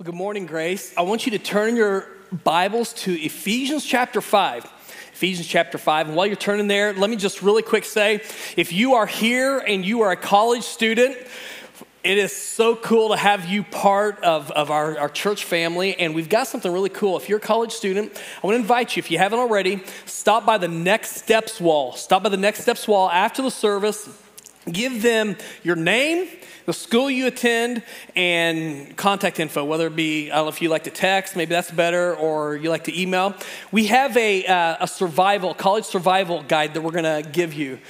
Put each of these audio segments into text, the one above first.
Well, good morning, Grace. I want you to turn your Bibles to Ephesians chapter 5. Ephesians chapter 5. And while you're turning there, let me just really quick say if you are here and you are a college student, it is so cool to have you part of, of our, our church family. And we've got something really cool. If you're a college student, I want to invite you, if you haven't already, stop by the Next Steps wall. Stop by the Next Steps wall after the service. Give them your name the school you attend, and contact info, whether it be, I don't know if you like to text, maybe that's better, or you like to email. We have a, uh, a survival, college survival guide that we're gonna give you.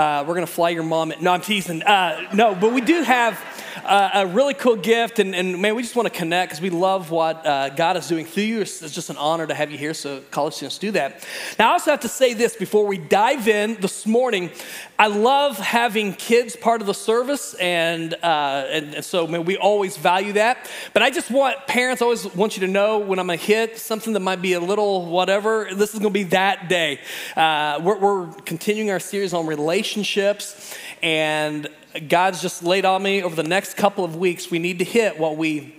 Uh, we're gonna fly your mom. no, I'm teasing. Uh, no, but we do have uh, a really cool gift, and, and man, we just wanna connect because we love what uh, God is doing through you. It's, it's just an honor to have you here, so college students do that. Now, I also have to say this before we dive in this morning. I love having kids part of the service, and uh, and, and, so man, we always value that. But I just want parents always want you to know when I'm gonna hit something that might be a little whatever. This is gonna be that day. Uh, we're, we're continuing our series on relationships, and God's just laid on me over the next couple of weeks. We need to hit what we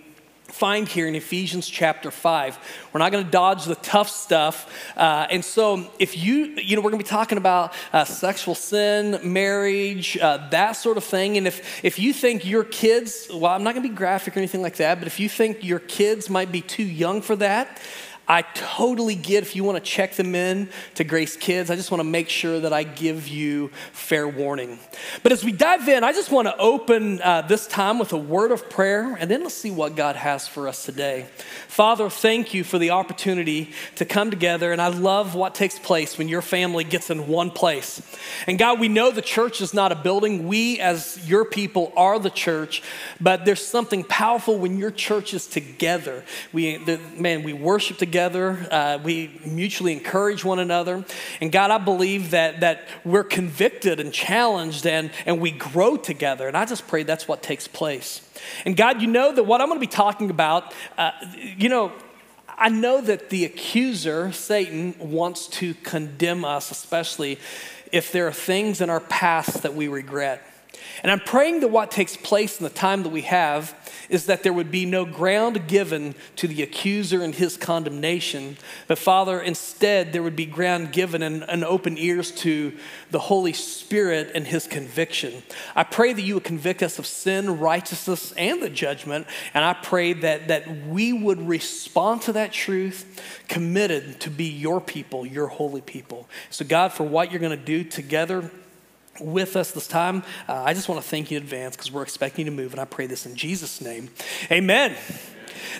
find here in Ephesians chapter 5. We're not going to dodge the tough stuff. Uh, and so, if you, you know, we're going to be talking about uh, sexual sin, marriage, uh, that sort of thing. And if, if you think your kids, well, I'm not going to be graphic or anything like that, but if you think your kids might be too young for that, I totally get if you want to check them in to Grace Kids. I just want to make sure that I give you fair warning. But as we dive in, I just want to open uh, this time with a word of prayer, and then let's see what God has for us today. Father, thank you for the opportunity to come together, and I love what takes place when your family gets in one place. And God, we know the church is not a building. We, as your people, are the church, but there's something powerful when your church is together. We, the, man, we worship together together. Uh, we mutually encourage one another. And God, I believe that, that we're convicted and challenged and, and we grow together. And I just pray that's what takes place. And God, you know that what I'm going to be talking about, uh, you know, I know that the accuser, Satan, wants to condemn us, especially if there are things in our past that we regret. And I'm praying that what takes place in the time that we have is that there would be no ground given to the accuser and his condemnation, but Father, instead there would be ground given and, and open ears to the Holy Spirit and his conviction. I pray that you would convict us of sin, righteousness, and the judgment, and I pray that, that we would respond to that truth, committed to be your people, your holy people. So, God, for what you're going to do together with us this time. Uh, I just want to thank you in advance because we're expecting you to move, and I pray this in Jesus' name. Amen.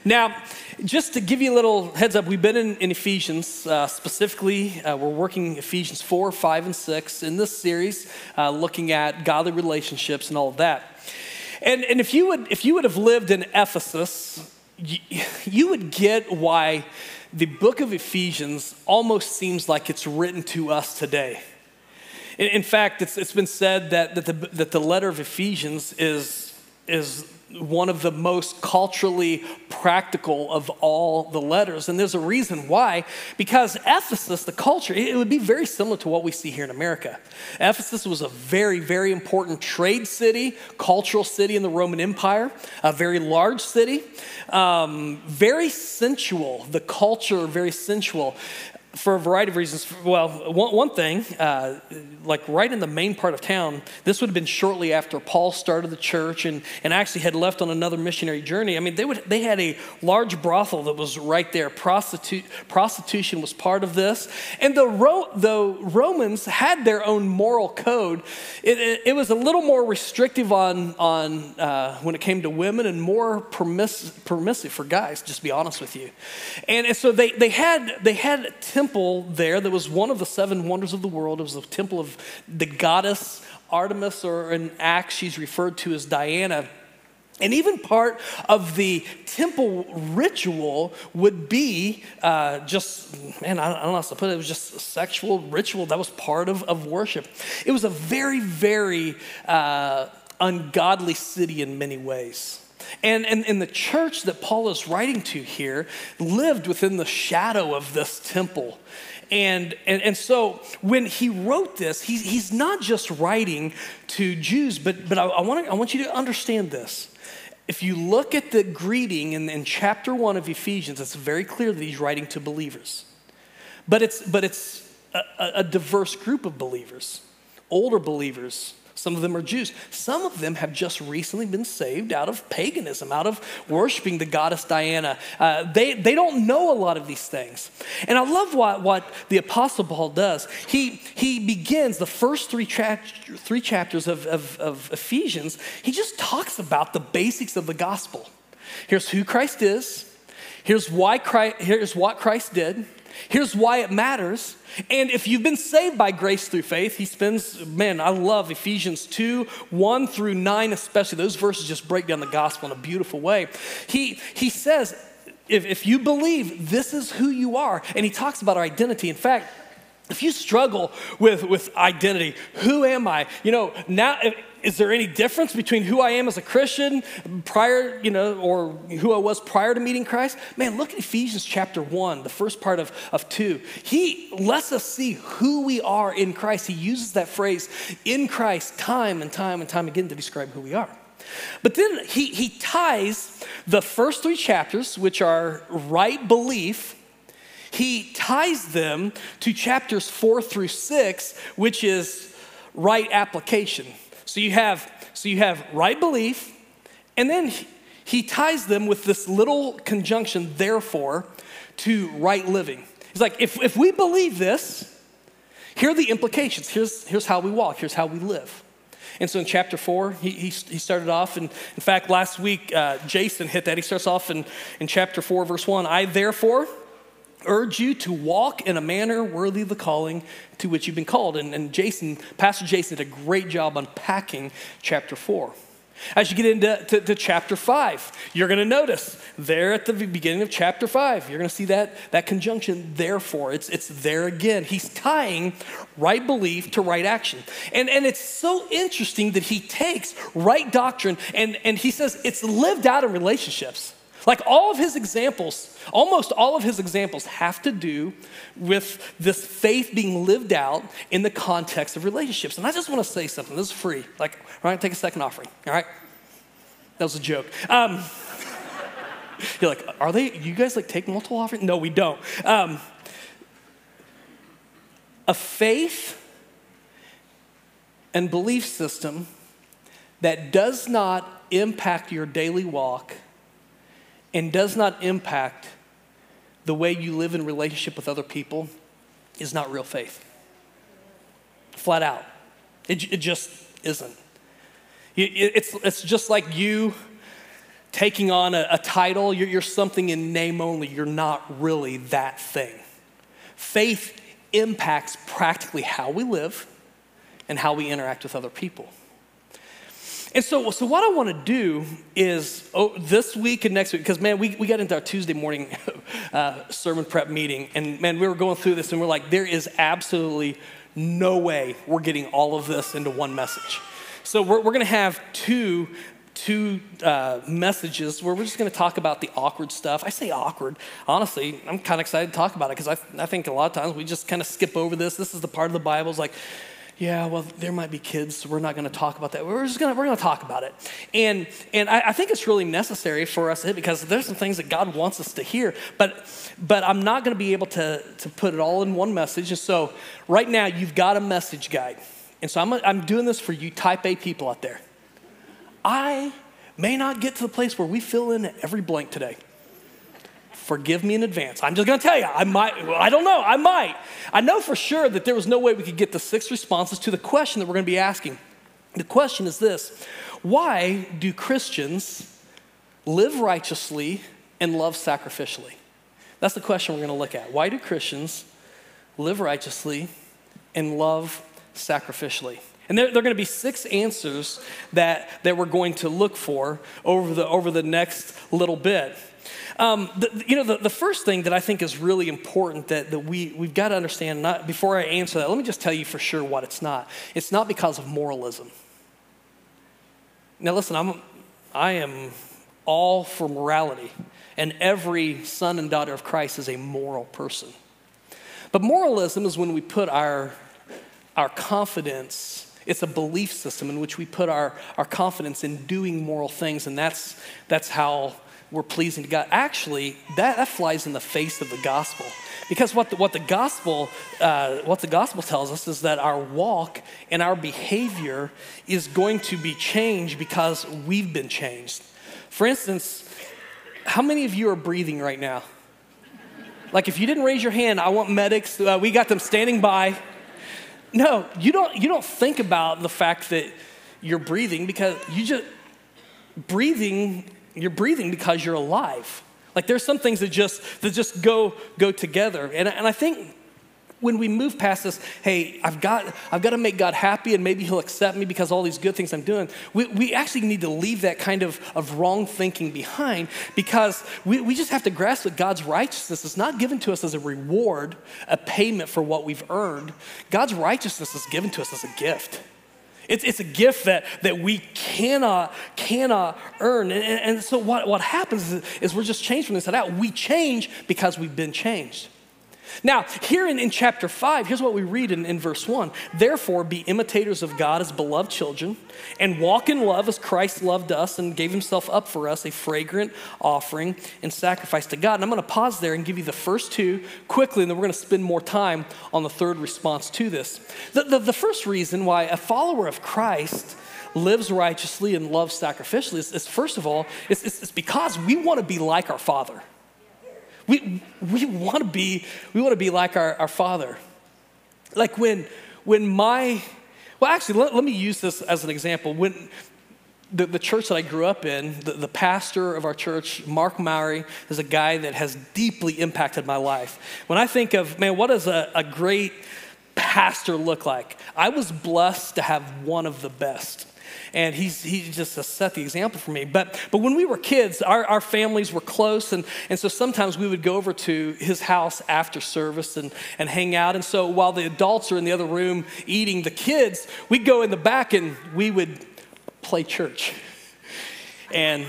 Now, just to give you a little heads up, we've been in, in Ephesians. Uh, specifically, uh, we're working Ephesians 4, 5, and 6 in this series, uh, looking at godly relationships and all of that. And, and if, you would, if you would have lived in Ephesus, you, you would get why the book of Ephesians almost seems like it's written to us today. In, in fact, it's, it's been said that, that, the, that the letter of Ephesians is, is one of the most culturally practical of all the letters. And there's a reason why, because Ephesus, the culture, it would be very similar to what we see here in America. Ephesus was a very, very important trade city, cultural city in the Roman Empire, a very large city, um, very sensual, the culture, very sensual for a variety of reasons. Well, one, one thing, uh, like right in the main part of town, this would have been shortly after Paul started the church and, and actually had left on another missionary journey. I mean, they, would, they had a large brothel that was right there. Prostitu- prostitution was part of this. And the, Ro- the Romans had their own moral code. It, it, it was a little more restrictive on, on uh, when it came to women and more permiss- permissive for guys, just be honest with you. And, and so they, they had, they had temple there that was one of the seven wonders of the world. It was the temple of the goddess Artemis, or in Acts, she's referred to as Diana. And even part of the temple ritual would be uh, just, man, I don't know how to put it, it was just sexual ritual. That was part of, of worship. It was a very, very uh, ungodly city in many ways. And, and, and the church that Paul is writing to here lived within the shadow of this temple. And, and, and so when he wrote this, he's, not just writing to Jews, but, but I, I, want I want you to understand this. if you look at the greeting in, in chapter one of Ephesians, it's very clear that he's writing to believers. But it's, but it's a, a diverse group of believers, older believers, some of them are Jews. Some of them have just recently been saved out of paganism, out of worshiping the goddess Diana. Uh, they, they don't know a lot of these things. And I love what, what the Apostle Paul does. He, he begins the first three, three chapters of, of, of Ephesians, he just talks about the basics of the gospel. Here's who Christ is, here's, why Christ, here's what Christ did, Here's why it matters. And if you've been saved by grace through faith, he spends, man, I love Ephesians 2, 1 through 9, especially. Those verses just break down the gospel in a beautiful way. He, he says, if, if you believe this is who you are, and he talks about our identity. In fact, if you struggle with, with identity, who am I? You know, now, is there any difference between who I am as a Christian prior, you know, or who I was prior to meeting Christ? Man, look at Ephesians chapter 1, the first part of, of 2. He lets us see who we are in Christ. He uses that phrase in Christ time and time and time again to describe who we are. But then he, he ties the first three chapters, which are right belief, he ties them to chapters four through six, which is right application. So you have, so you have right belief, and then he ties them with this little conjunction, therefore, to right living. He's like, if, if we believe this, here are the implications. Here's, here's how we walk, here's how we live. And so in chapter four, he, he, he started off, and in fact, last week, uh, Jason hit that. He starts off in, in chapter four, verse one I therefore, urge you to walk in a manner worthy of the calling to which you've been called. And, and Jason, Pastor Jason did a great job unpacking chapter four. As you get into to, to chapter five, you're going to notice there at the beginning of chapter five, you're going to see that, that conjunction, therefore. It's, it's there again. He's tying right belief to right action. And, and it's so interesting that he takes right doctrine and, and he says it's lived out in relationships. Like all of his examples, almost all of his examples have to do with this faith being lived out in the context of relationships. And I just want to say something. This is free. Like, we're going to take a second offering, all right? That was a joke. Um, you're like, are they, you guys like take multiple offerings? No, we don't. Um, a faith and belief system that does not impact your daily walk and does not impact the way you live in relationship with other people is not real faith. Flat out. It, it just isn't. It's, it's just like you taking on a, a title, you're, you're something in name only, you're not really that thing. Faith impacts practically how we live and how we interact with other people. And so, so what I want to do is oh, this week and next week, because man, we, we got into our Tuesday morning uh, sermon prep meeting, and man, we were going through this, and we're like, there is absolutely no way we're getting all of this into one message. So we're, we're going to have two two uh, messages where we're just going to talk about the awkward stuff. I say awkward. Honestly, I'm kind of excited to talk about it because I, I think a lot of times we just kind of skip over this. This is the part of the Bible. It's like, yeah, well, there might be kids, so we're not going to talk about that. We're just going to we're going to talk about it, and and I, I, think it's really necessary for us because there's some things that God wants us to hear, but but I'm not going to be able to to put it all in one message. And so right now you've got a message guide, and so I'm I'm doing this for you Type A people out there. I may not get to the place where we fill in every blank today forgive me in advance. I'm just going to tell you, I might, well, I don't know, I might. I know for sure that there was no way we could get the six responses to the question that we're going to be asking. The question is this Why do Christians live righteously and love sacrificially? That's the question we're going to look at. Why do Christians live righteously and love sacrificially? And there, there, are going to be six answers that, that we're going to look for over the, over the next little bit. Um, the, you know, the, the first thing that I think is really important that, that we, we've got to understand, not, before I answer that, let me just tell you for sure what it's not. It's not because of moralism. Now, listen, I'm, I am all for morality, and every son and daughter of Christ is a moral person. But moralism is when we put our, our confidence It's a belief system in which we put our, our confidence in doing moral things, and that's, that's how we're pleasing to God. Actually, that, that flies in the face of the gospel. Because what the, what the gospel uh, what the gospel tells us is that our walk and our behavior is going to be changed because we've been changed. For instance, how many of you are breathing right now? Like if you didn't raise your hand, I want medics. Uh, we got them standing by. No, you don't. You don't think about the fact that you're breathing because you just breathing. You're breathing because you're alive. Like there's some things that just that just go go together. And, and I think when we move past this, hey, I've got, I've got to make God happy and maybe He'll accept me because all these good things I'm doing, we, we actually need to leave that kind of, of wrong thinking behind because we, we just have to grasp that God's righteousness is not given to us as a reward, a payment for what we've earned. God's righteousness is given to us as a gift. It's, it's a gift that, that we cannot, cannot earn. And, and so what, what happens is, is we're just changed from inside out. We change because we've been changed. Now, here in, in chapter 5, here's what we read in, in verse 1 Therefore, be imitators of God as beloved children, and walk in love as Christ loved us and gave himself up for us, a fragrant offering and sacrifice to God. And I'm going to pause there and give you the first two quickly, and then we're going to spend more time on the third response to this. The, the, the first reason why a follower of Christ lives righteously and loves sacrificially is, is first of all, it's, it's, it's because we want to be like our Father. We, we want to be, we want to be like our, our father. Like when, when my, well, actually, let, let me use this as an example. When the, the church that I grew up in, the, the pastor of our church, Mark Mowry, is a guy that has deeply impacted my life. When I think of, man, what does a, a great pastor look like? I was blessed to have one of the best and he's, he just set the example for me. But, but when we were kids, our, our families were close, and, and so sometimes we would go over to his house after service and, and hang out. And so while the adults are in the other room eating, the kids, we'd go in the back and we would play church. And,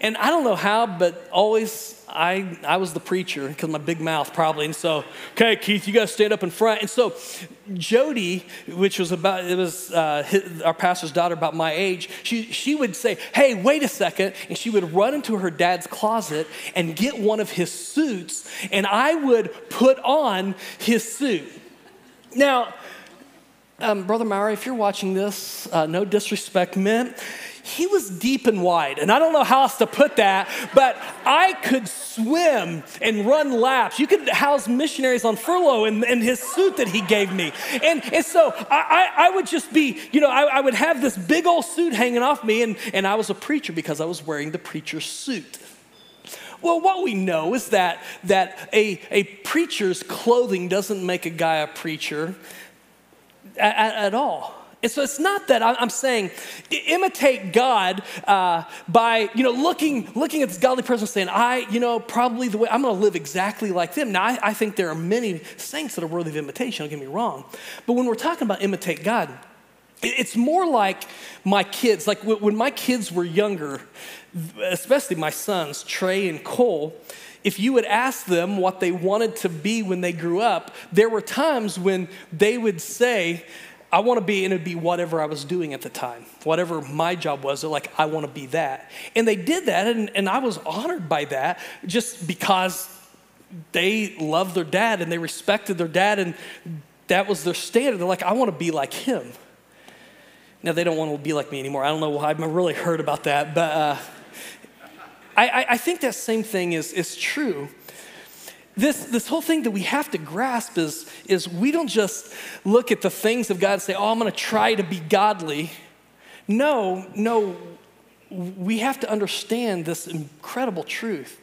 and I don't know how, but always I, I was the preacher because my big mouth probably. And so, okay, Keith, you got to stand up in front. And so, Jody, which was about, it was uh, his, our pastor's daughter about my age, she, she would say, hey, wait a second. And she would run into her dad's closet and get one of his suits. And I would put on his suit. Now, um, Brother Maury, if you're watching this, uh, no disrespect meant he was deep and wide. And I don't know how else to put that, but I could swim and run laps. You could house missionaries on furlough in, in his suit that he gave me. And, and so I, I, I would just be, you know, I, I would have this big old suit hanging off me, and, and I was a preacher because I was wearing the preacher's suit. Well, what we know is that, that a, a preacher's clothing doesn't make a guy a preacher at, at all. And so it's not that I'm saying imitate God uh, by, you know, looking, looking at this godly person saying, I, you know, probably the way I'm going to live exactly like them. Now, I, I think there are many saints that are worthy of imitation, don't get me wrong. But when we're talking about imitate God, it's more like my kids. Like when my kids were younger, especially my sons, Trey and Cole, if you would ask them what they wanted to be when they grew up, there were times when they would say, I want to be, and it'd be whatever I was doing at the time, whatever my job was. They're like, I want to be that. And they did that, and, and I was honored by that just because they loved their dad and they respected their dad, and that was their standard. They're like, I want to be like him. Now, they don't want to be like me anymore. I don't know why. I've really heard about that, but uh, I, I think that same thing is, is true this, this whole thing that we have to grasp is, is we don't just look at the things of God and say, oh, I'm going to try to be godly. No, no, we have to understand this incredible truth.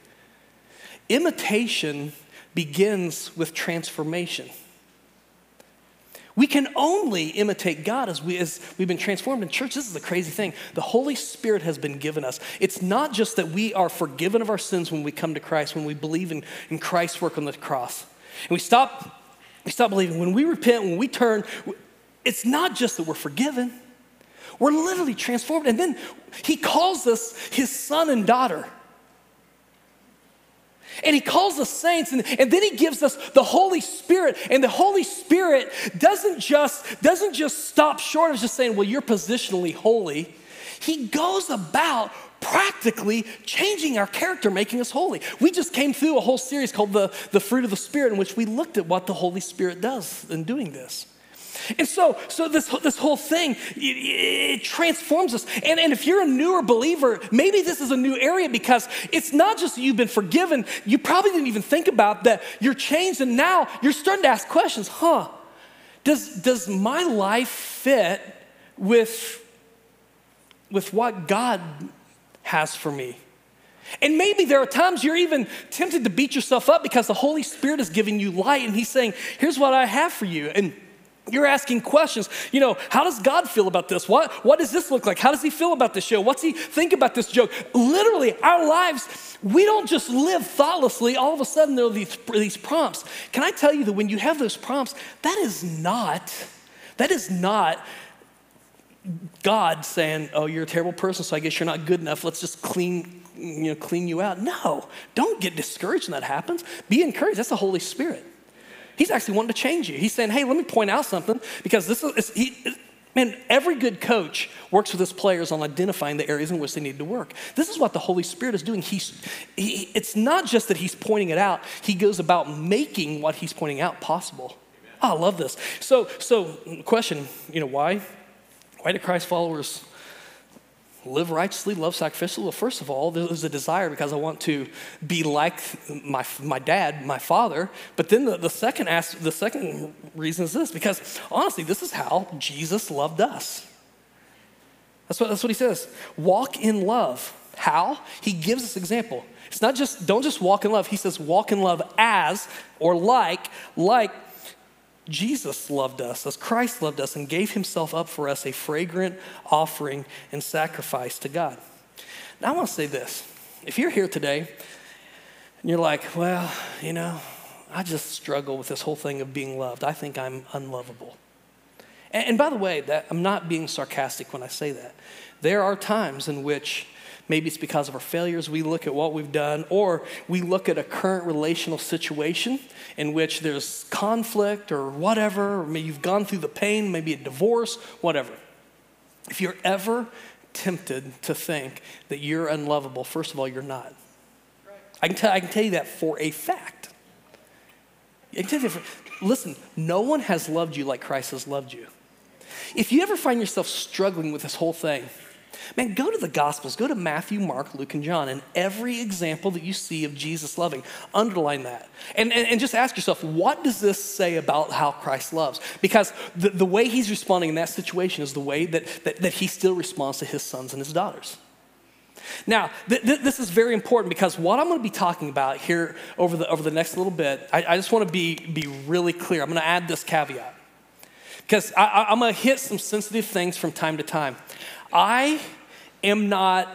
Imitation begins with transformation. We can only imitate God as, we, as we've been transformed in church. This is the crazy thing. The Holy Spirit has been given us. It's not just that we are forgiven of our sins when we come to Christ, when we believe in, in Christ's work on the cross. And we stop, we stop believing. When we repent, when we turn, it's not just that we're forgiven. We're literally transformed. And then he calls us his son and daughter. And he calls us saints, and, and then he gives us the Holy Spirit. And the Holy Spirit doesn't just, doesn't just stop short of just saying, well, you're positionally holy. He goes about practically changing our character, making us holy. We just came through a whole series called the, the Fruit of the Spirit, in which we looked at what the Holy Spirit does in doing this. And so, so this, this whole thing, it, it, transforms us. And, and if you're a newer believer, maybe this is a new area because it's not just you've been forgiven, you probably didn't even think about that you're changed, and now you're starting to ask questions huh? Does, does my life fit with, with what God has for me. And maybe there are times you're even tempted to beat yourself up because the Holy Spirit is giving you light and He's saying, Here's what I have for you. And you're asking questions. You know, how does God feel about this? What, what does this look like? How does He feel about this show? What's He think about this joke? Literally, our lives, we don't just live thoughtlessly. All of a sudden, there are these, these prompts. Can I tell you that when you have those prompts, that is not, that is not God saying, "Oh, you're a terrible person, so I guess you're not good enough. Let's just clean, you know, clean you out." No, don't get discouraged when that happens. Be encouraged. That's the Holy Spirit. He's actually wanting to change you. He's saying, "Hey, let me point out something because this is he." Man, every good coach works with his players on identifying the areas in which they need to work. This is what the Holy Spirit is doing. He's, he, it's not just that he's pointing it out, he goes about making what he's pointing out possible. Oh, I love this. So, so question, you know, why? Why do Christ followers live righteously, love sacrificially? Well, first of all, there's a desire because I want to be like my, my dad, my father. But then the, the, second ask, the second reason is this because honestly, this is how Jesus loved us. That's what, that's what he says. Walk in love. How? He gives us example. It's not just, don't just walk in love. He says, walk in love as or like, like Jesus loved us as Christ loved us and gave himself up for us, a fragrant offering and sacrifice to God. Now, I want to say this. If you're here today and you're like, well, you know, I just struggle with this whole thing of being loved, I think I'm unlovable. And, and by the way, that, I'm not being sarcastic when I say that. There are times in which Maybe it's because of our failures. We look at what we've done, or we look at a current relational situation in which there's conflict or whatever, or maybe you've gone through the pain, maybe a divorce, whatever. If you're ever tempted to think that you're unlovable, first of all, you're not. I can, tell, I can tell you that for a fact. For, listen, no one has loved you like Christ has loved you. If you ever find yourself struggling with this whole thing, Man, go to the Gospels, go to Matthew, Mark, Luke, and John, and every example that you see of Jesus loving, underline that. And, and, and just ask yourself, what does this say about how Christ loves? Because the, the way he's responding in that situation is the way that, that, that he still responds to his sons and his daughters. Now, th- th- this is very important because what I'm going to be talking about here over the, over the next little bit, I, I just want to be, be really clear. I'm going to add this caveat because I, I'm going to hit some sensitive things from time to time. I am not,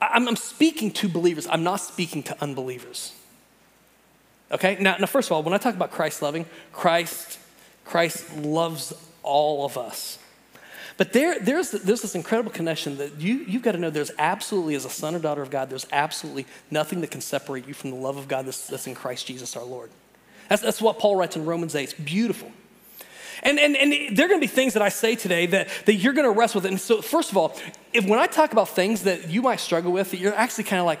I'm, I'm speaking to believers, I'm not speaking to unbelievers. Okay? Now, now, first of all, when I talk about Christ loving, Christ, Christ loves all of us. But there, there's, there's this incredible connection that you, you've got to know there's absolutely, as a son or daughter of God, there's absolutely nothing that can separate you from the love of God that's, that's in Christ Jesus our Lord. That's, that's what Paul writes in Romans 8. It's beautiful. And, and, and there are going to be things that I say today that, that you're going to wrestle with. And so, first of all, if when I talk about things that you might struggle with, that you're actually kind of like,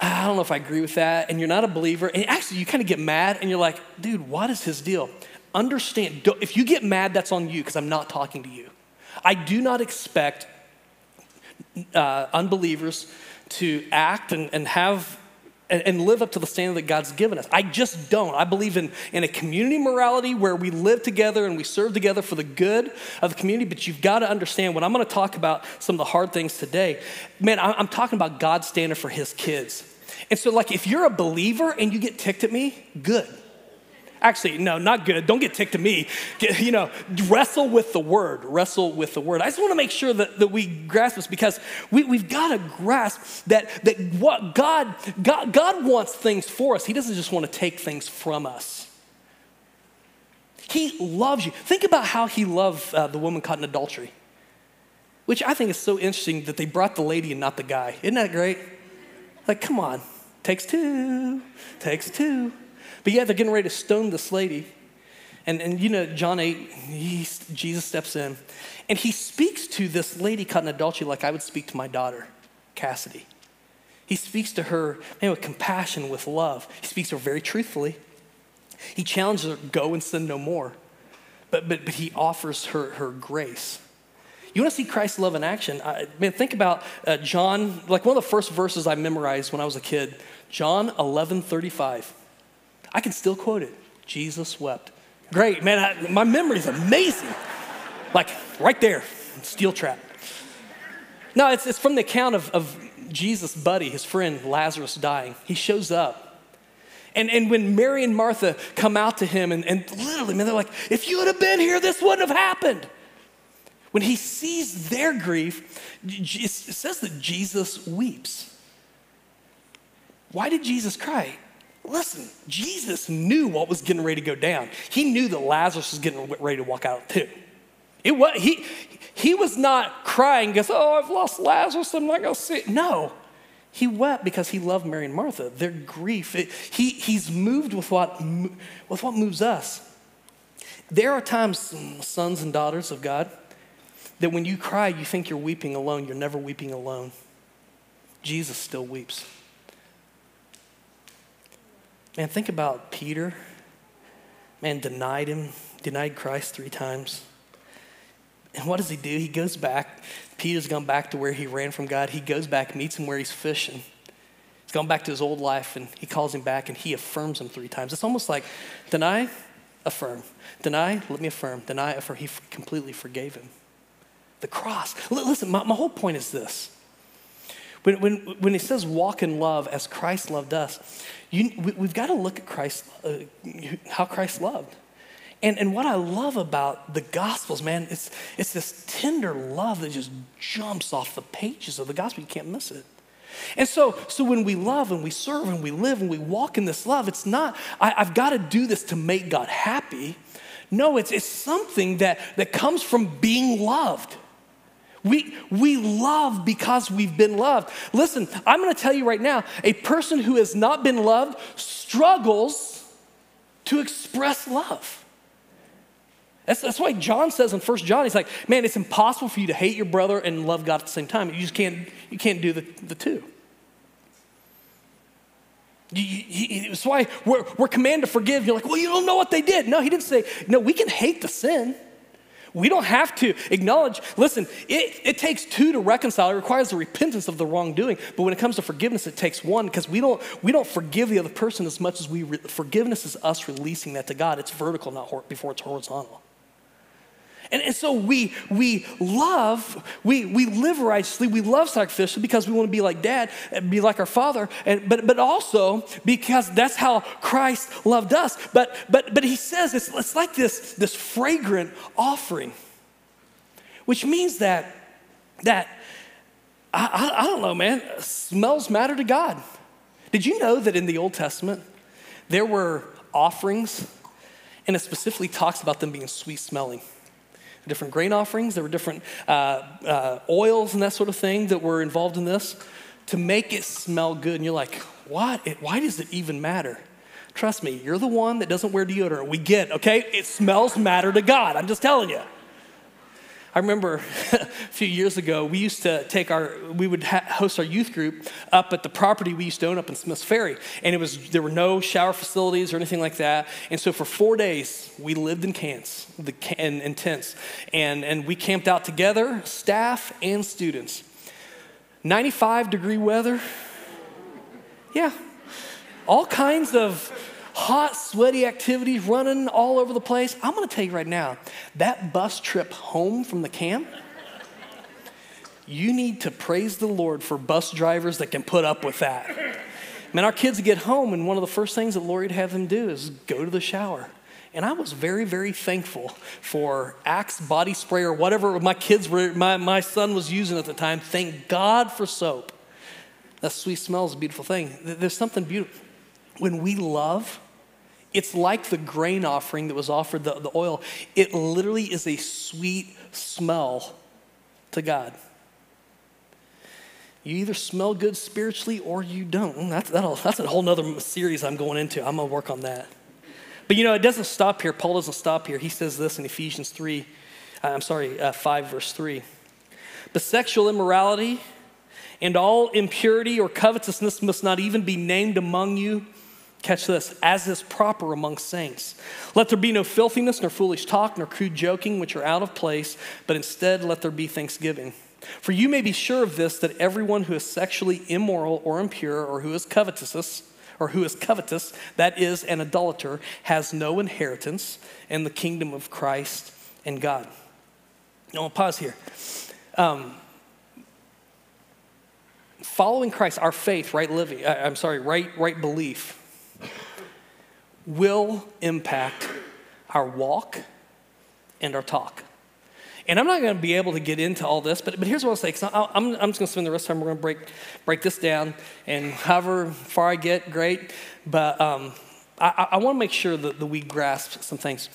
I don't know if I agree with that, and you're not a believer, and actually you kind of get mad and you're like, dude, what is his deal? Understand, if you get mad, that's on you because I'm not talking to you. I do not expect uh, unbelievers to act and, and have and, and live up to the standard that God's given us. I just don't. I believe in, in a community morality where we live together and we serve together for the good of the community. But you've got to understand when I'm going to talk about some of the hard things today, man, I'm talking about God's standard for his kids. And so, like, if you're a believer and you get ticked at me, good. Actually, no, not good. Don't get ticked to me. Get, you know, wrestle with the word. Wrestle with the word. I just want to make sure that, that we grasp this because we, we've got to grasp that, that what God, God, God wants things for us. He doesn't just want to take things from us. He loves you. Think about how he loved uh, the woman caught in adultery, which I think is so interesting that they brought the lady and not the guy. Isn't that great? Like, come on. Takes two, takes two. But yeah, they're getting ready to stone this lady. And, and you know, John 8, he, Jesus steps in and he speaks to this lady caught in adultery like I would speak to my daughter, Cassidy. He speaks to her man, with compassion, with love. He speaks to her very truthfully. He challenges her, go and sin no more. But, but, but he offers her, her grace. You want to see Christ's love in action? I, man, think about uh, John, like one of the first verses I memorized when I was a kid, John 11 35. I can still quote it. Jesus wept. Great, man. I, my memory is amazing. Like right there, steel trap. No, it's, it's from the account of, of Jesus' buddy, his friend Lazarus dying. He shows up. And, and when Mary and Martha come out to him, and, and literally, man, they're like, if you would have been here, this wouldn't have happened. When he sees their grief, it says that Jesus weeps. Why did Jesus cry? Listen, Jesus knew what was getting ready to go down. He knew that Lazarus was getting ready to walk out too. It was, he, he was not crying because, oh, I've lost Lazarus, I'm not going to see it. No, he wept because he loved Mary and Martha. Their grief, it, he, he's moved with what, with what moves us. There are times, sons and daughters of God, that when you cry, you think you're weeping alone. You're never weeping alone. Jesus still weeps. Man, think about Peter. Man, denied him, denied Christ three times. And what does he do? He goes back. Peter's gone back to where he ran from God. He goes back, meets him where he's fishing. He's gone back to his old life and he calls him back and he affirms him three times. It's almost like deny, affirm. Deny, let me affirm. Deny, affirm. He completely forgave him. The cross. Listen, my, my whole point is this. When, when, when he says walk in love as Christ loved us, you, we, have got to look at Christ, uh, how Christ loved. And, and what I love about the Gospels, man, it's, it's this tender love that just jumps off the pages of the Gospel. You can't miss it. And so, so when we love and we serve and we live and we walk in this love, it's not, I, have got to do this to make God happy. No, it's, it's something that, that comes from being loved. We, we love because we've been loved. Listen, I'm going to tell you right now a person who has not been loved struggles to express love. That's, that's why John says in 1 John, he's like, man, it's impossible for you to hate your brother and love God at the same time. You just can't, you can't do the, the two. That's why we're, we're commanded to forgive. You're like, well, you don't know what they did. No, he didn't say, no, we can hate the sin. We don't have to acknowledge, listen, it, it takes two to reconcile. It requires the repentance of the wrongdoing. But when it comes to forgiveness, it takes one because we don't, we don't forgive the other person as much as we, re- forgiveness is us releasing that to God. It's vertical, not before it's horizontal. And, and so we, we love, we, we live righteously, we love sacrificially because we want to be like dad, and be like our father, and, but, but also because that's how Christ loved us. But, but, but he says it's, it's like this, this fragrant offering, which means that, that I, I, I don't know, man, smells matter to God. Did you know that in the Old Testament, there were offerings, and it specifically talks about them being sweet smelling? Different grain offerings, there were different uh, uh, oils and that sort of thing that were involved in this to make it smell good. And you're like, what? It, why does it even matter? Trust me, you're the one that doesn't wear deodorant. We get, okay? It smells matter to God. I'm just telling you. I remember a few years ago, we used to take our, we would ha- host our youth group up at the property we used to own up in Smiths Ferry. And it was, there were no shower facilities or anything like that. And so for four days, we lived in camps, the, in tents. And, and we camped out together, staff and students. 95 degree weather. Yeah. All kinds of hot, sweaty activities running all over the place. I'm gonna tell you right now, that bus trip home from the camp, you need to praise the Lord for bus drivers that can put up with that. Man, our kids get home, and one of the first things that Lori would have them do is go to the shower. And I was very, very thankful for Axe body spray or whatever my kids were, my, my son was using at the time. Thank God for soap. That sweet smell is a beautiful thing. There's something beautiful. When we love, it's like the grain offering that was offered, the, the oil. It literally is a sweet smell to God. You either smell good spiritually or you don't. That's, that's a whole nother series I'm going into. I'm going to work on that. But you know, it doesn't stop here. Paul doesn't stop here. He says this in Ephesians 3, uh, I'm sorry, uh, 5, verse 3. But sexual immorality and all impurity or covetousness must not even be named among you. Catch this, as is proper among saints. Let there be no filthiness, nor foolish talk, nor crude joking, which are out of place, but instead let there be thanksgiving. For you may be sure of this that everyone who is sexually immoral or impure, or who is covetous, or who is covetous, that is an idolater, has no inheritance in the kingdom of Christ and God. Now, I'll pause here. Um, following Christ, our faith, right living, uh, I'm sorry, right, right belief, will impact our walk and our talk. And I'm not going to be able to get into all this, but, but here's what I'll say. Cause I'm, I'm just going to spend the rest of the time, we're going to break, break this down. And however far I get, great. But um, I, I want to make sure that, that we grasp some things.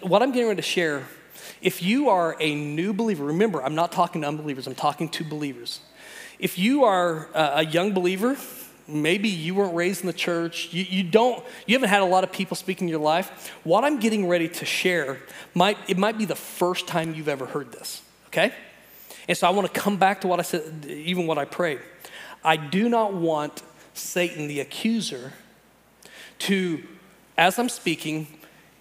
What I'm getting ready to share, if you are a new believer, remember, I'm not talking to unbelievers, I'm talking to believers. If you are a young believer, maybe you weren't raised in the church, you, you don't, you haven't had a lot of people speak in your life, what I'm getting ready to share might, it might be the first time you've ever heard this, okay? And so I want to come back to what I said, even what I prayed. I do not want Satan, the accuser, to, as I'm speaking,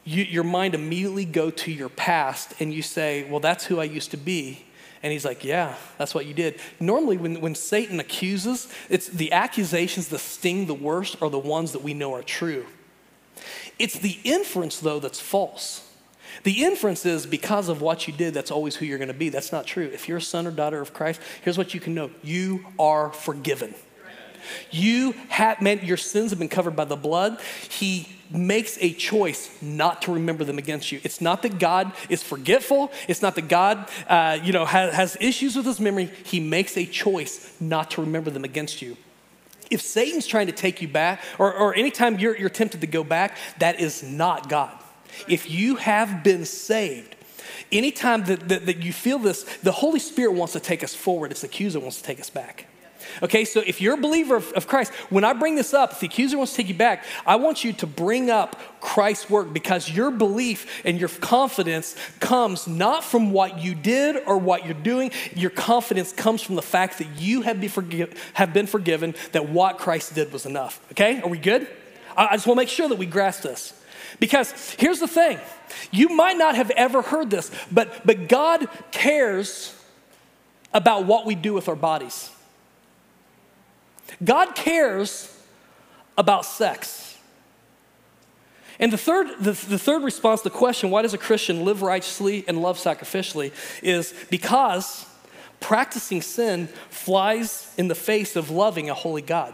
you, your mind immediately go to your past and you say, well, that's who I used to be. And he's like, Yeah, that's what you did. Normally, when, when Satan accuses, it's the accusations that sting the worst are the ones that we know are true. It's the inference, though, that's false. The inference is because of what you did, that's always who you're going to be. That's not true. If you're a son or daughter of Christ, here's what you can know you are forgiven. You have, man, your sins have been covered by the blood. He makes a choice not to remember them against you. It's not that God is forgetful. It's not that God, uh, you know, has, has issues with his memory. He makes a choice not to remember them against you. If Satan's trying to take you back, or, or anytime you're, you're tempted to go back, that is not God. If you have been saved, anytime that, that, that you feel this, the Holy Spirit wants to take us forward. It's accuser wants to take us back. Okay, so if you're a believer of, of, Christ, when I bring this up, if the accuser wants to take you back, I want you to bring up Christ's work because your belief and your confidence comes not from what you did or what you're doing. Your confidence comes from the fact that you have, be forgive, have been forgiven, that what Christ did was enough. Okay, are we good? I, I just want to make sure that we grasp this. Because here's the thing you might not have ever heard this, but, but God cares about what we do with our bodies. God cares about sex. And the third, the, the third response to the question, why does a Christian live righteously and love sacrificially, is because practicing sin flies in the face of loving a holy God.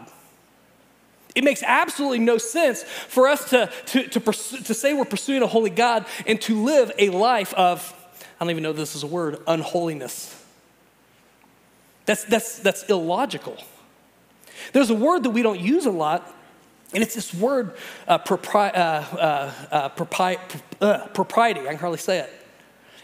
It makes absolutely no sense for us to, to, to, pursue, to say we're pursuing a holy God and to live a life of, I don't even know this is a word, unholiness. That's, that's, that's illogical. There's a word that we don't use a lot, and it's this word uh, propri- uh, uh, uh propri- uh, propriety. I can hardly say it.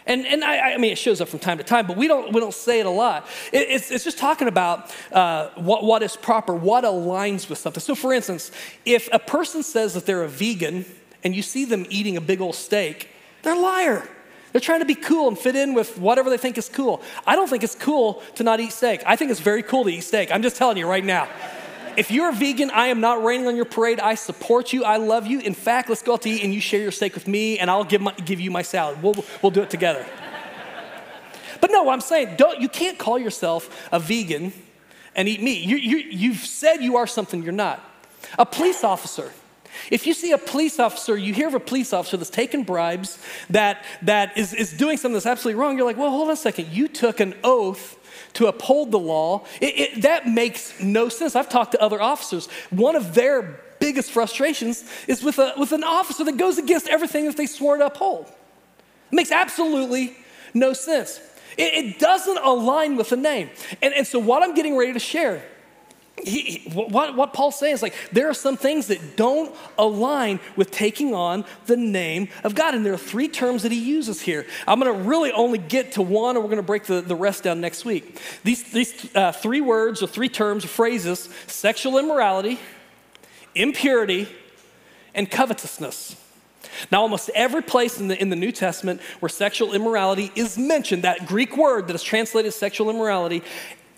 And, and I, I, mean, it shows up from time to time, but we don't, we don't say it a lot. It, it's, it's just talking about uh, what, what is proper, what aligns with something. So, for instance, if a person says that they're a vegan and you see them eating a big old steak, they're a liar. They're trying to be cool and fit in with whatever they think is cool. I don't think it's cool to not eat steak. I think it's very cool to eat steak. I'm just telling you right now. If you're a vegan, I am not raining on your parade. I support you. I love you. In fact, let's go out to eat and you share your steak with me and I'll give, my, give you my salad. We'll, we'll do it together. But no, I'm saying don't, you can't call yourself a vegan and eat meat. You, you, you've said you are something you're not. A police officer if you see a police officer, you hear of a police officer that's taking bribes, that, that is, is doing something that's absolutely wrong, you're like, well, hold on a second. You took an oath to uphold the law. It, it, that makes no sense. I've talked to other officers. One of their biggest frustrations is with, a, with an officer that goes against everything that they swore to uphold. It makes absolutely no sense. It, it doesn't align with the name. And, and so, what I'm getting ready to share he, what, what Paul's saying is like there are some things that don't align with taking on the name of God. And there are three terms that he uses here. I'm going to really only get to one, or we're going to break the, the rest down next week. These, these uh, three words or three terms or phrases sexual immorality, impurity, and covetousness. Now, almost every place in the, in the New Testament where sexual immorality is mentioned, that Greek word that is translated sexual immorality,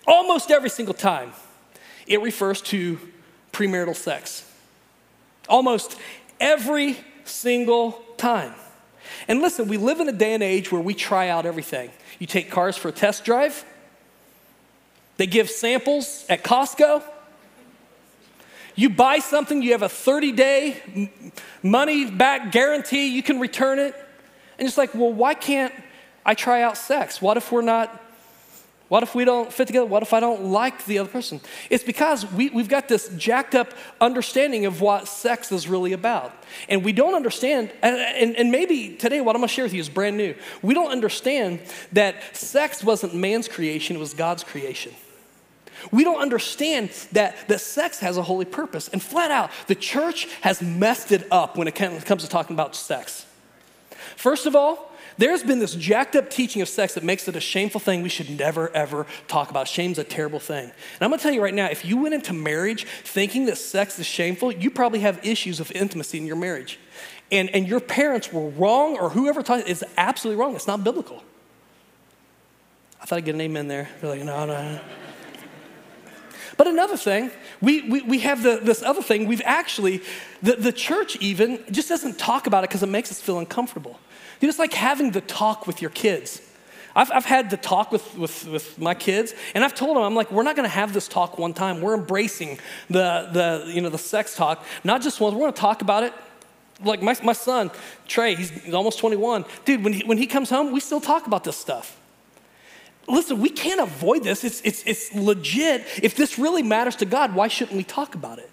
almost every single time it refers to premarital sex. Almost every single time. And listen, we live in a day and age where we try out everything. You take cars for a test drive, they give samples at Costco. You buy something, you have a 30 day money back guarantee, you can return it. And it's like, well, why can't I try out sex? What if we're not what if we don't fit together? What if I don't like the other person? It's because we, we've got this jacked up understanding of what sex is really about. And we don't understand, and, and, and maybe today what I'm gonna share with you is brand new. We don't understand that sex wasn't man's creation, it was God's creation. We don't understand that, that sex has a holy purpose. And flat out, the church has messed it up when it comes to talking about sex. First of all, there's been this jacked up teaching of sex that makes it a shameful thing we should never, ever talk about. Shame's a terrible thing. And I'm gonna tell you right now if you went into marriage thinking that sex is shameful, you probably have issues of intimacy in your marriage. And, and your parents were wrong, or whoever taught is absolutely wrong. It's not biblical. I thought I'd get an amen there. They're like, no, no, no. But another thing, we, we, we have the, this other thing, we've actually, the, the church even just doesn't talk about it because it makes us feel uncomfortable. You just like having the talk with your kids. I've, I've had the talk with, with, with my kids, and I've told them, I'm like, we're not gonna have this talk one time. We're embracing the, the, you know, the sex talk, not just once, we're gonna talk about it. Like my, my son, Trey, he's almost 21. Dude, when he, when he comes home, we still talk about this stuff. Listen, we can't avoid this. It's, it's, it's legit. If this really matters to God, why shouldn't we talk about it?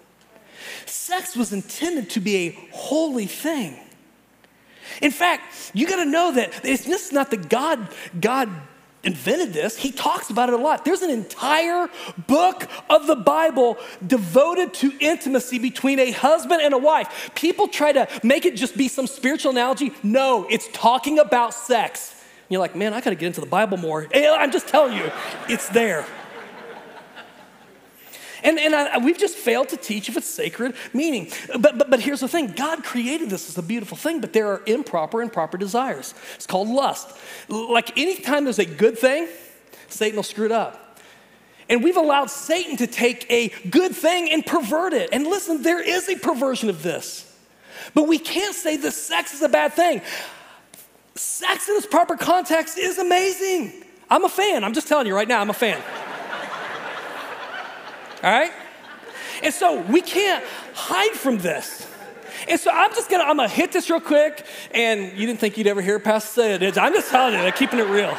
Sex was intended to be a holy thing. In fact, you got to know that it's just not that God, God invented this. He talks about it a lot. There's an entire book of the Bible devoted to intimacy between a husband and a wife. People try to make it just be some spiritual analogy. No, it's talking about sex. And you're like, man, I got to get into the Bible more. I'm just telling you, it's there. And, and I, we've just failed to teach if it's sacred meaning. But, but, but here's the thing God created this as a beautiful thing, but there are improper and proper desires. It's called lust. Like anytime there's a good thing, Satan will screw it up. And we've allowed Satan to take a good thing and pervert it. And listen, there is a perversion of this. But we can't say that sex is a bad thing. Sex in its proper context is amazing. I'm a fan. I'm just telling you right now, I'm a fan all right? And so we can't hide from this. And so I'm just gonna, I'm gonna hit this real quick, and you didn't think you'd ever hear Pastor say it. I'm just telling you, they're keeping it real.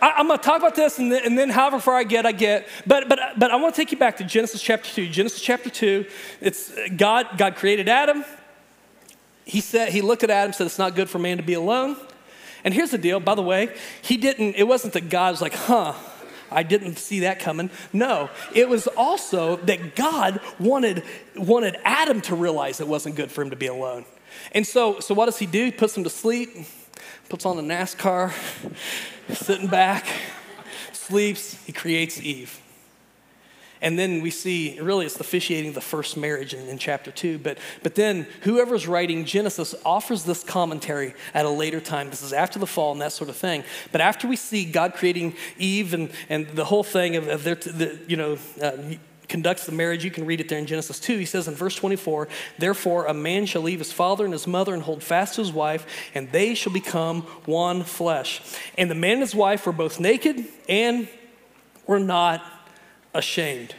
I, am gonna talk about this, and then, and then, however far I get, I get. But but but I want to take you back to Genesis chapter two. Genesis chapter two. It's God. God created Adam. He said he looked at Adam, said it's not good for man to be alone. And here's the deal. By the way, he didn't. It wasn't that God was like, huh I didn't see that coming. No, it was also that God wanted, wanted Adam to realize it wasn't good for him to be alone. And so, so what does he do? He puts him to sleep, puts on a NASCAR, sitting back, sleeps, he creates Eve. And then we see, really, it's the officiating of the first marriage in, in, chapter two. But, but then whoever's writing Genesis offers this commentary at a later time. This is after the fall and that sort of thing. But after we see God creating Eve and, and the whole thing of, of their, the, you know, uh, conducts the marriage. You can read it there in Genesis 2. He says in verse 24, Therefore, a man shall leave his father and his mother and hold fast to his wife, and they shall become one flesh. And the man and his wife were both naked and were not ashamed.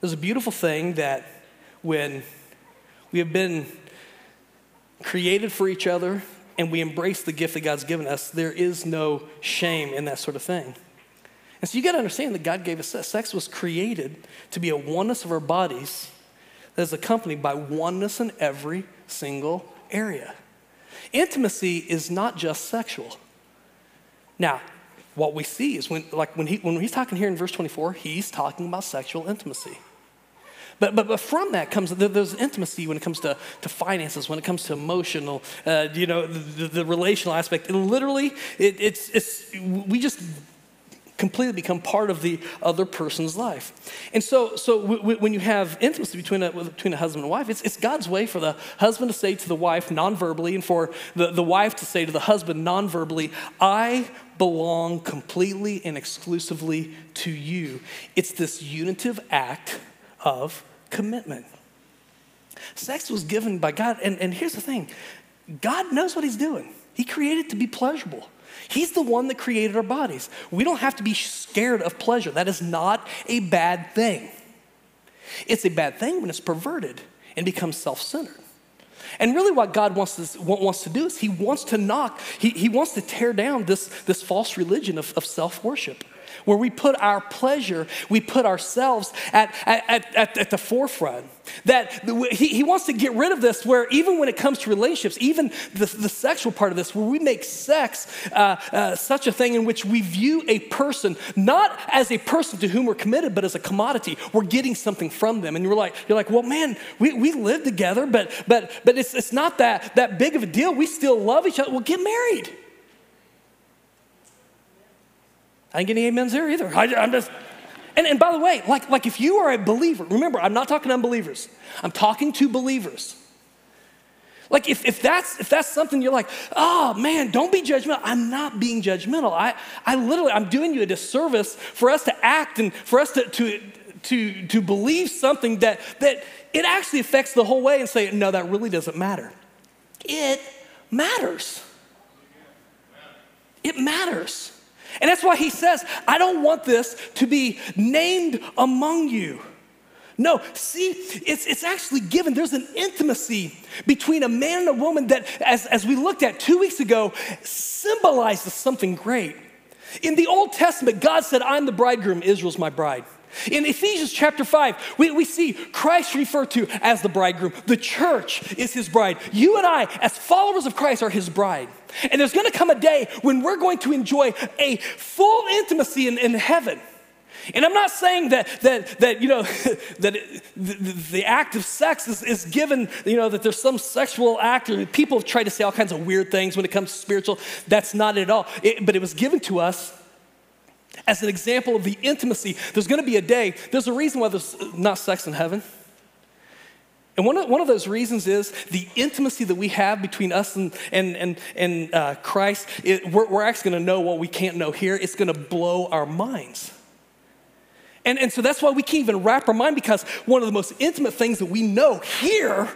There's a beautiful thing that when we have been created for each other and we embrace the gift that God's given us, there is no shame in that sort of thing. And so you got to understand that God gave us sex. Sex was created to be a oneness of our bodies that is accompanied by oneness in every single area. Intimacy is not just sexual. Now, what we see is when, like when, he, when he's talking here in verse 24, he's talking about sexual intimacy. But, but, but from that comes there's intimacy when it comes to, to finances, when it comes to emotional, uh, you know, the, the, relational aspect. Literally, it, it's, it's, we just completely become part of the other person's life. And so, so w- w- when you have intimacy between a, between a husband and wife, it's, it's God's way for the husband to say to the wife non-verbally and for the, the wife to say to the husband non-verbally, I belong completely and exclusively to you. It's this unitive act of commitment. Sex was given by God, and, and here's the thing God knows what He's doing. He created to be pleasurable. He's the one that created our bodies. We don't have to be scared of pleasure. That is not a bad thing. It's a bad thing when it's perverted and becomes self centered. And really, what God wants to, wants to do is He wants to knock, He, he wants to tear down this, this false religion of, of self worship where we put our pleasure, we put ourselves at, at, at, at the forefront. That he, he wants to get rid of this, where even when it comes to relationships, even the, the sexual part of this, where we make sex uh, uh, such a thing in which we view a person not as a person to whom we're committed, but as a commodity. We're getting something from them. And you're like, you're like well, man, we, we live together, but, but, but it's, it's not that, that big of a deal. We still love each other. Well, get married. I didn't get any amens there either. I, am just, and, and by the way, like, like if you are a believer, remember, I'm not talking to unbelievers, I'm talking to believers. Like if, if that's if that's something you're like, oh man, don't be judgmental. I'm not being judgmental. I, I literally I'm doing you a disservice for us to act and for us to to to, to believe something that that it actually affects the whole way and say, no, that really doesn't matter. It matters. It matters. And that's why he says, I don't want this to be named among you. No, see, it's, it's actually given. There's an intimacy between a man and a woman that, as, as we looked at two weeks ago, symbolizes something great. In the Old Testament, God said, I'm the bridegroom, Israel's my bride. In Ephesians chapter 5, we, we see Christ referred to as the bridegroom. The church is his bride. You and I, as followers of Christ, are his bride. And there's gonna come a day when we're going to enjoy a full intimacy in, in heaven. And I'm not saying that, that, that you know, that the, the, act of sex is, is given, you know, that there's some sexual act, or people tried to say all kinds of weird things when it comes to spiritual. That's not at all. It, but it was given to us as an example of the intimacy. There's going to be a day, there's a reason why there's not sex in heaven. And one of, one of those reasons is the intimacy that we have between us and, and, and, and uh, Christ. It, we're, we're actually going to know what we can't know here. It's going to blow our minds. And, and so that's why we can't even wrap our mind because one of the most intimate things that we know here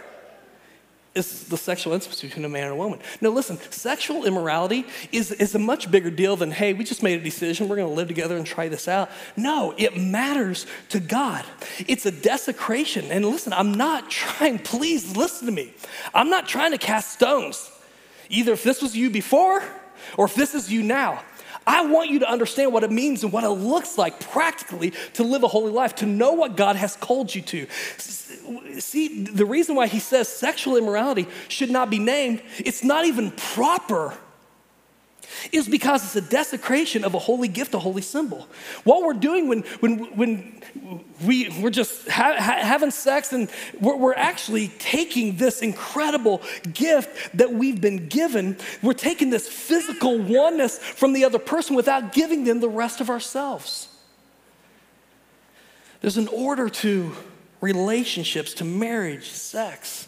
is the sexual intimacy between a man and a woman. No, listen, sexual immorality is, is a much bigger deal than, hey, we just made a decision, we're gonna live together and try this out. No, it matters to God. It's a desecration. And listen, I'm not trying, please listen to me. I'm not trying to cast stones. Either if this was you before or if this is you now. I want you to understand what it means and what it looks like practically to live a holy life, to know what God has called you to. See, the reason why he says sexual immorality should not be named, it's not even proper is because it's a desecration of a holy gift, a holy symbol. What we're doing when, when, when we, we're just ha- ha- having sex and we're, we're actually taking this incredible gift that we've been given, we're taking this physical oneness from the other person without giving them the rest of ourselves. There's an order to relationships, to marriage, sex.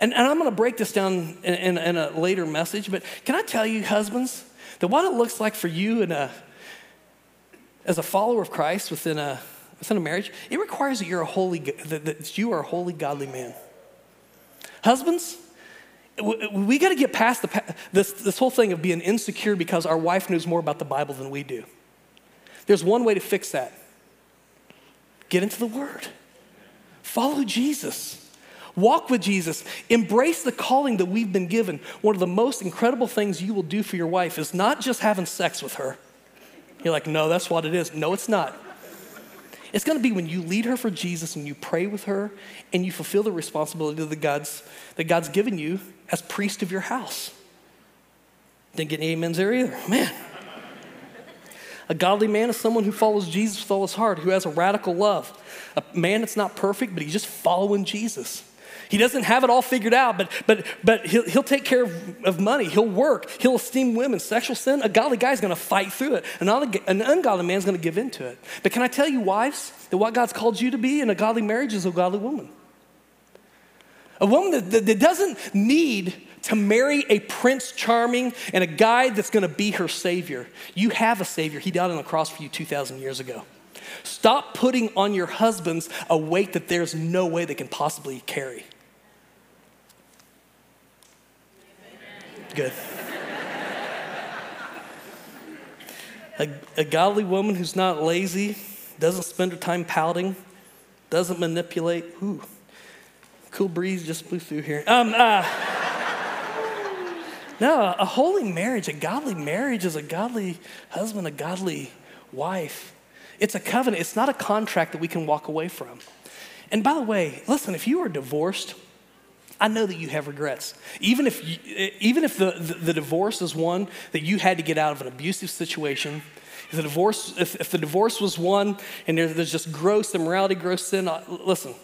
And, and I'm going to break this down in, in, in, a later message, but can I tell you, husbands, that what it looks like for you in a, as a follower of Christ within a, within a marriage, it requires that you're a holy, that, that you are a holy, godly man. Husbands, we got to get past the, this, this whole thing of being insecure because our wife knows more about the Bible than we do. There's one way to fix that get into the Word, follow Jesus. Walk with Jesus. Embrace the calling that we've been given. One of the most incredible things you will do for your wife is not just having sex with her. You're like, no, that's what it is. No, it's not. It's going to be when you lead her for Jesus and you pray with her and you fulfill the responsibility that God's, that God's given you as priest of your house. Didn't get any amens there either. Man. A godly man is someone who follows Jesus with all his heart, who has a radical love. A man that's not perfect, but he's just following Jesus. He doesn't have it all figured out, but, but, but he'll, he'll take care of, of money. He'll work. He'll esteem women. Sexual sin, a godly guy's going to fight through it. An, an ungodly man's going to give in to it. But can I tell you, wives, that what God's called you to be in a godly marriage is a godly woman? A woman that, that, that doesn't need to marry a prince charming and a guy that's going to be her savior. You have a savior. He died on the cross for you 2,000 years ago. Stop putting on your husbands a weight that there's no way they can possibly carry. Good. a, a godly woman who's not lazy, doesn't spend her time pouting, doesn't manipulate. Ooh, cool breeze just blew through here. Um, uh, no, a holy marriage, a godly marriage is a godly husband, a godly wife. It's a covenant, it's not a contract that we can walk away from. And by the way, listen, if you are divorced, I know that you have regrets. Even if, you, even if the, the, the, divorce is one that you had to get out of an abusive situation, if the divorce, if, if the divorce was one and there's, there's just gross immorality, gross sin, I, listen,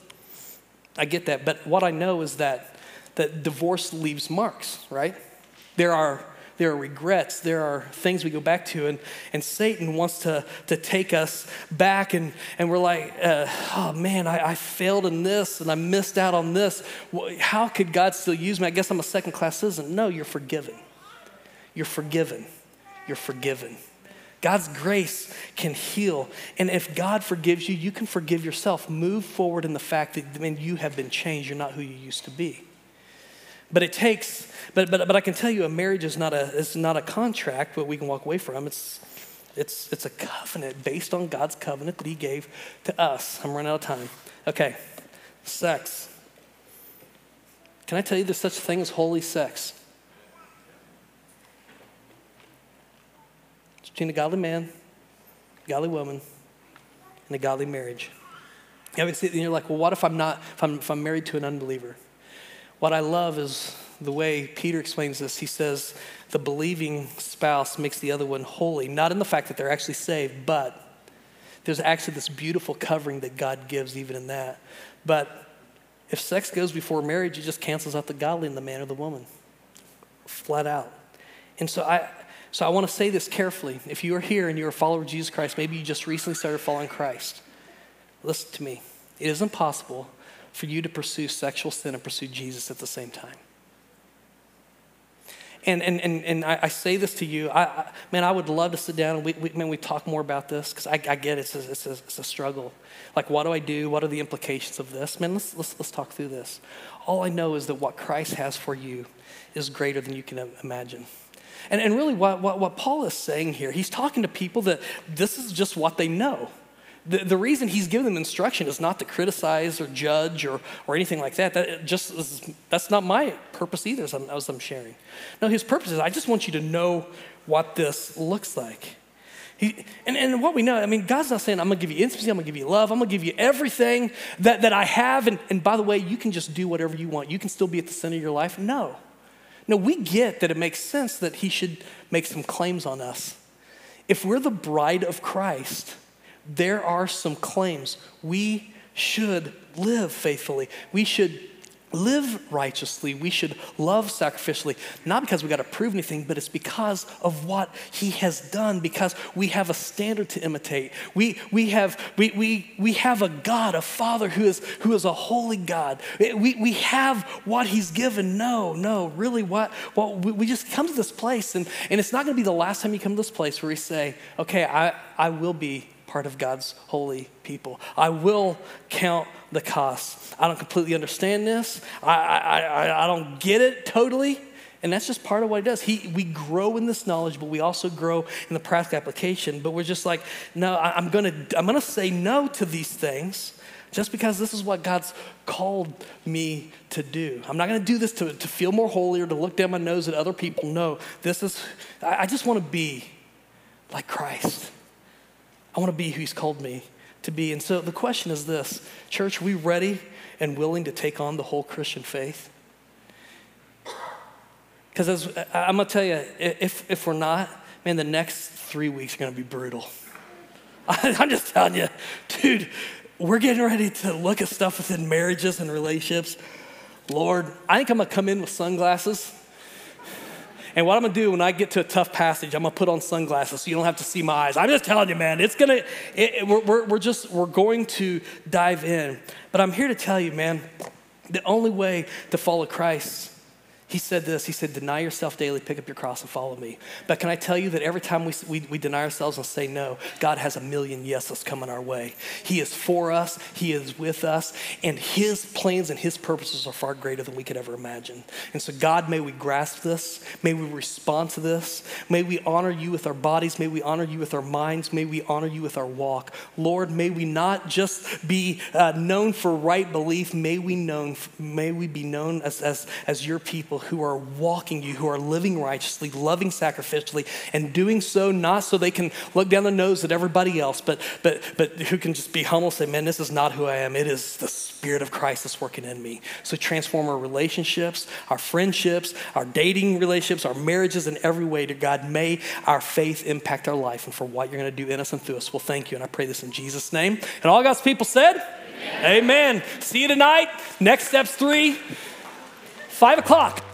I get that. But what I know is that, that divorce leaves marks, right? There are, there are regrets, there are things we go back to, and, and Satan wants to, to take us back, and, and we're like, uh, oh man, I, I failed in this and I missed out on this. How could God still use me? I guess I'm a second class citizen. No, you're forgiven. You're forgiven. You're forgiven. God's grace can heal. And if God forgives you, you can forgive yourself. Move forward in the fact that man, you have been changed. You're not who you used to be. But it takes, but, but, but I can tell you a marriage is not a, is not a contract that we can walk away from. It's, it's, it's a covenant based on God's covenant that He gave to us. I'm running out of time. Okay, sex. Can I tell you there's such a thing as holy sex? It's between a godly man, godly woman, and a godly marriage. And you're like, well, what if I'm not, if I'm, if I'm married to an unbeliever? What I love is the way Peter explains this. He says, the believing spouse makes the other one holy, not in the fact that they're actually saved, but there's actually this beautiful covering that God gives even in that. But if sex goes before marriage, it just cancels out the godly in the man or the woman, flat out. And so I, so I want to say this carefully. If you are here and you're a follower of Jesus Christ, maybe you just recently started following Christ, listen to me. It is impossible for you to pursue sexual sin and pursue Jesus at the same time. And, and, and, and I, I say this to you, I, I, man, I would love to sit down and we, we, man, we talk more about this because I, I get it, it's a, it's, a, it's a struggle. Like, what do I do? What are the implications of this? Man, let's, let's, let's talk through this. All I know is that what Christ has for you is greater than you can imagine. And, and really, what, what, what Paul is saying here, he's talking to people that this is just what they know. The, the reason he's giving them instruction is not to criticize or judge or, or anything like that. That just is, that's not my purpose either, as I'm, as I'm sharing. No, his purpose is I just want you to know what this looks like. He, and, and what we know, I mean, God's not saying, I'm gonna give you intimacy, I'm gonna give you love, I'm gonna give you everything that, that I have. And, and by the way, you can just do whatever you want. You can still be at the center of your life. No. No, we get that it makes sense that he should make some claims on us. If we're the bride of Christ, there are some claims. We should live faithfully. We should live righteously. We should love sacrificially, not because we got to prove anything, but it's because of what he has done, because we have a standard to imitate. We, we, have, we, we, we have a God, a Father who is, who is a holy God. Eh, we, we have what he's given. No, no, really, what, Well, we, we just come to this place, and, and it's not going to be the last time you come to this place where we say, okay, I, I will be part of God's holy people. I will count the costs. I don't completely understand this. I, I, I, I don't get it totally. And that's just part of what he does. He, we grow in this knowledge, but we also grow in the practical application. But we're just like, no, I, I'm gonna, I'm gonna say no to these things just because this is what God's called me to do. I'm not gonna do this to, to feel more holy or to look down my nose at other people. No, this is, I, I just wanna be like Christ. I want to be who He's called me to be. And so the question is this Church, are we ready and willing to take on the whole Christian faith? Because I'm going to tell you, if, if we're not, man, the next three weeks are gonna be brutal. I'm just telling you, dude, we're getting ready to look at stuff within marriages and relationships. Lord, I think I'm gonna come in with sunglasses. And what I'm gonna do when I get to a tough passage, I'm gonna put on sunglasses so you don't have to see my eyes. I'm just telling you, man, it's gonna, it, it, we're, we're, we're just, we're going to dive in. But I'm here to tell you, man, the only way to follow Christ he said this He said, Deny yourself daily, pick up your cross, and follow me. But can I tell you that every time we, we, we deny ourselves and say no, God has a million yeses coming our way. He is for us, He is with us, and His plans and His purposes are far greater than we could ever imagine. And so, God, may we grasp this, may we respond to this, may we honor you with our bodies, may we honor you with our minds, may we honor you with our walk. Lord, may we not just be uh, known for right belief, may we, known, may we be known as, as, as your people people who are walking you, who are living righteously, loving sacrificially, and doing so not so they can look down the nose at everybody else, but, but, but who can just be humble and say, Man, this is not who I am. It is the Spirit of Christ that's working in me. So transform our relationships, our friendships, our dating relationships, our marriages in every way to God. May our faith impact our life and for what you're going to do in us and through us. Well, thank you. And I pray this in Jesus' name. And all God's people said, Amen. Amen. See you tonight. Next steps three. Five o'clock.